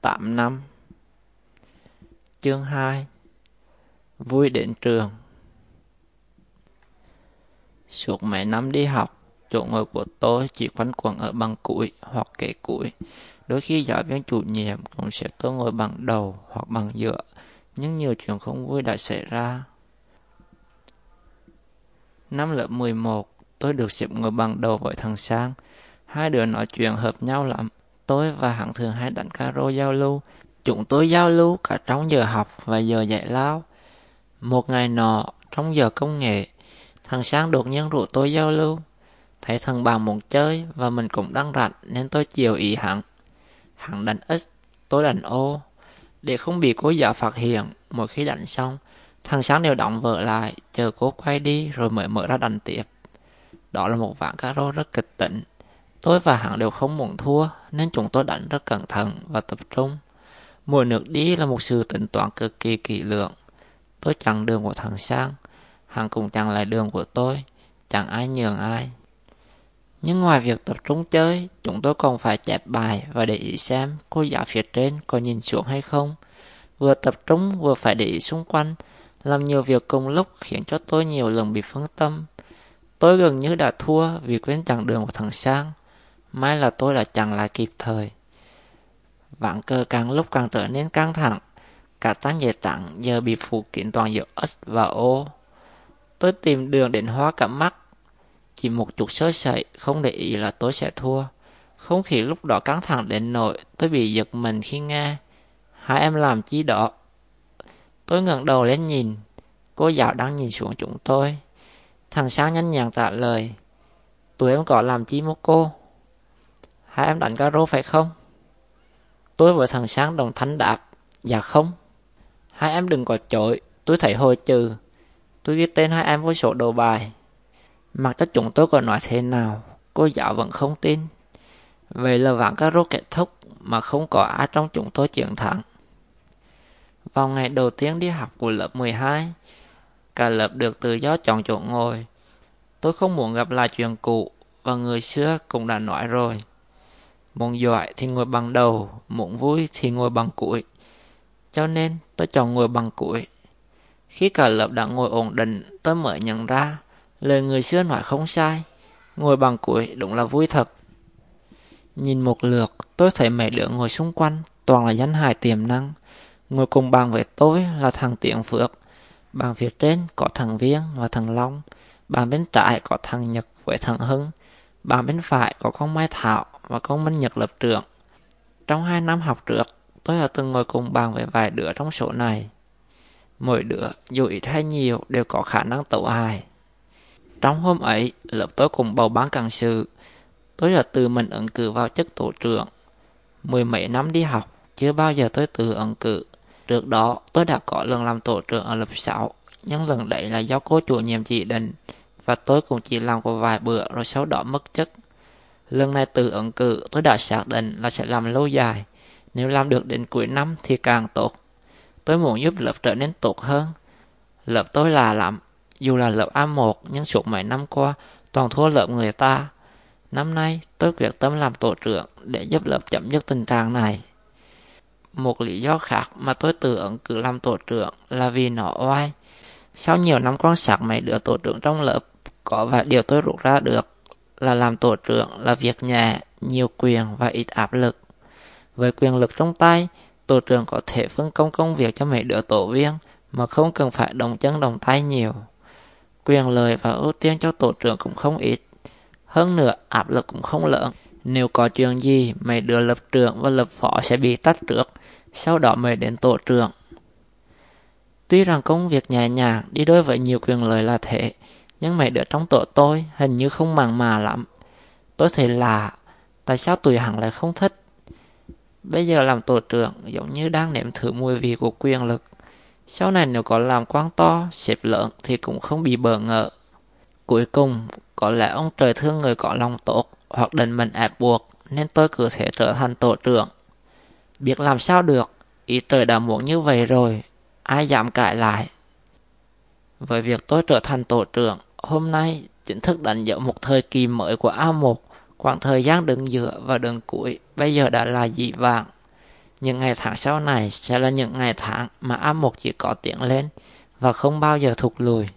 8 năm Chương 2 Vui đến trường Suốt mấy năm đi học, chỗ ngồi của tôi chỉ quanh quẩn ở bằng củi hoặc kệ củi. Đôi khi giáo viên chủ nhiệm cũng sẽ tôi ngồi bằng đầu hoặc bằng giữa, nhưng nhiều chuyện không vui đã xảy ra. Năm lớp 11, tôi được xếp ngồi bằng đầu với thằng Sang. Hai đứa nói chuyện hợp nhau lắm. Tôi và hắn thường hay đánh caro giao lưu. Chúng tôi giao lưu cả trong giờ học và giờ dạy lao. Một ngày nọ, trong giờ công nghệ, thằng Sang đột nhiên rủ tôi giao lưu. Thấy thằng bạn muốn chơi và mình cũng đang rảnh nên tôi chiều ý hắn. Hắn đánh X, tôi đánh ô. Để không bị cô giáo phát hiện, mỗi khi đánh xong, thằng Sáng đều đóng vợ lại, chờ cô quay đi rồi mới mở ra đánh tiếp. Đó là một ván caro rất kịch tính. Tôi và hắn đều không muốn thua, nên chúng tôi đánh rất cẩn thận và tập trung. Mỗi nước đi là một sự tính toán cực kỳ kỹ lưỡng. Tôi chặn đường của thằng Sang, hắn cũng chặn lại đường của tôi, chẳng ai nhường ai. Nhưng ngoài việc tập trung chơi, chúng tôi còn phải chép bài và để ý xem cô giáo phía trên có nhìn xuống hay không. Vừa tập trung vừa phải để ý xung quanh, làm nhiều việc cùng lúc khiến cho tôi nhiều lần bị phân tâm. Tôi gần như đã thua vì quên chặng đường của thằng Sang. May là tôi đã chặn lại kịp thời. Vạn cơ càng lúc càng trở nên căng thẳng. Cả trang giấy trắng giờ bị phủ kín toàn giữa S và O. Tôi tìm đường đến hóa cả mắt. Chỉ một chút sơ sẩy, không để ý là tôi sẽ thua. Không khí lúc đó căng thẳng đến nỗi tôi bị giật mình khi nghe. Hai em làm chi đó? Tôi ngẩng đầu lên nhìn. Cô giáo đang nhìn xuống chúng tôi. Thằng Sang nhanh nhàng trả lời. Tụi em có làm chi một cô? Hai em đánh caro phải không? Tôi và thằng Sáng đồng thanh đáp. Dạ không. Hai em đừng có chối. Tôi thấy hồi trừ. Tôi ghi tên hai em với sổ đồ bài. Mặc cho chúng tôi có nói thế nào, cô giáo vẫn không tin. Vậy là ván caro kết thúc mà không có ai trong chúng tôi chiến thắng. Vào ngày đầu tiên đi học của lớp 12, cả lớp được tự do chọn chỗ ngồi. Tôi không muốn gặp lại chuyện cũ và người xưa cũng đã nói rồi. Muốn giỏi thì ngồi bằng đầu, muốn vui thì ngồi bằng cuối. Cho nên tôi chọn ngồi bằng cuối. Khi cả lớp đã ngồi ổn định, tôi mới nhận ra lời người xưa nói không sai. Ngồi bằng cuối đúng là vui thật. Nhìn một lượt, tôi thấy mấy đứa ngồi xung quanh toàn là danh hài tiềm năng. Ngồi cùng bàn với tôi là thằng Tiện Phước. Bàn phía trên có thằng Viên và thằng Long. Bàn bên trái có thằng Nhật với thằng Hưng. Bàn bên phải có con Mai Thảo và con Minh Nhật lập trường Trong hai năm học trước, tôi đã từng ngồi cùng bàn với vài đứa trong số này. Mỗi đứa, dù ít hay nhiều, đều có khả năng tẩu hài. Trong hôm ấy, lớp tôi cùng bầu bán càng sự. Tôi đã tự mình ứng cử vào chức tổ trưởng. Mười mấy năm đi học, chưa bao giờ tôi tự ứng cử. Trước đó, tôi đã có lần làm tổ trưởng ở lớp 6, nhưng lần đấy là do cô chủ nhiệm chỉ định, và tôi cũng chỉ làm có vài bữa rồi sau đó mất chức. Lần này tự ứng cử, tôi đã xác định là sẽ làm lâu dài. Nếu làm được đến cuối năm thì càng tốt. Tôi muốn giúp lớp trở nên tốt hơn. Lớp tôi là lắm, dù là lớp A1 nhưng suốt mấy năm qua toàn thua lớp người ta. Năm nay tôi quyết tâm làm tổ trưởng để giúp lớp chấm dứt tình trạng này. Một lý do khác mà tôi tự ứng cử làm tổ trưởng là vì nó oai. Sau nhiều năm quan sát mấy đứa tổ trưởng trong lớp, có vài điều tôi rút ra được là làm tổ trưởng là việc nhẹ, nhiều quyền và ít áp lực. Với quyền lực trong tay, tổ trưởng có thể phân công công việc cho mấy đứa tổ viên mà không cần phải đồng chân đồng tay nhiều. Quyền lợi và ưu tiên cho tổ trưởng cũng không ít. Hơn nữa, áp lực cũng không lớn. Nếu có chuyện gì, mấy đứa lập trưởng và lập phó sẽ bị tách trước, sau đó mới đến tổ trưởng. Tuy rằng công việc nhẹ nhàng đi đôi với nhiều quyền lợi là thế, nhưng mấy đứa trong tổ tôi hình như không màng mà lắm. Tôi thấy là tại sao tụi hẳn lại không thích. Bây giờ làm tổ trưởng giống như đang nếm thử mùi vị của quyền lực. Sau này nếu có làm quan to, xếp lớn thì cũng không bị bờ ngỡ. Cuối cùng, có lẽ ông trời thương người có lòng tốt hoặc định mình ép buộc nên tôi cứ thể trở thành tổ trưởng. Biết làm sao được, ý trời đã muốn như vậy rồi, ai dám cãi lại. Với việc tôi trở thành tổ trưởng, hôm nay chính thức đánh dấu một thời kỳ mới của A1, khoảng thời gian đứng giữa và đứng cuối bây giờ đã là dị vàng. Những ngày tháng sau này sẽ là những ngày tháng mà A1 chỉ có tiến lên và không bao giờ thụt lùi.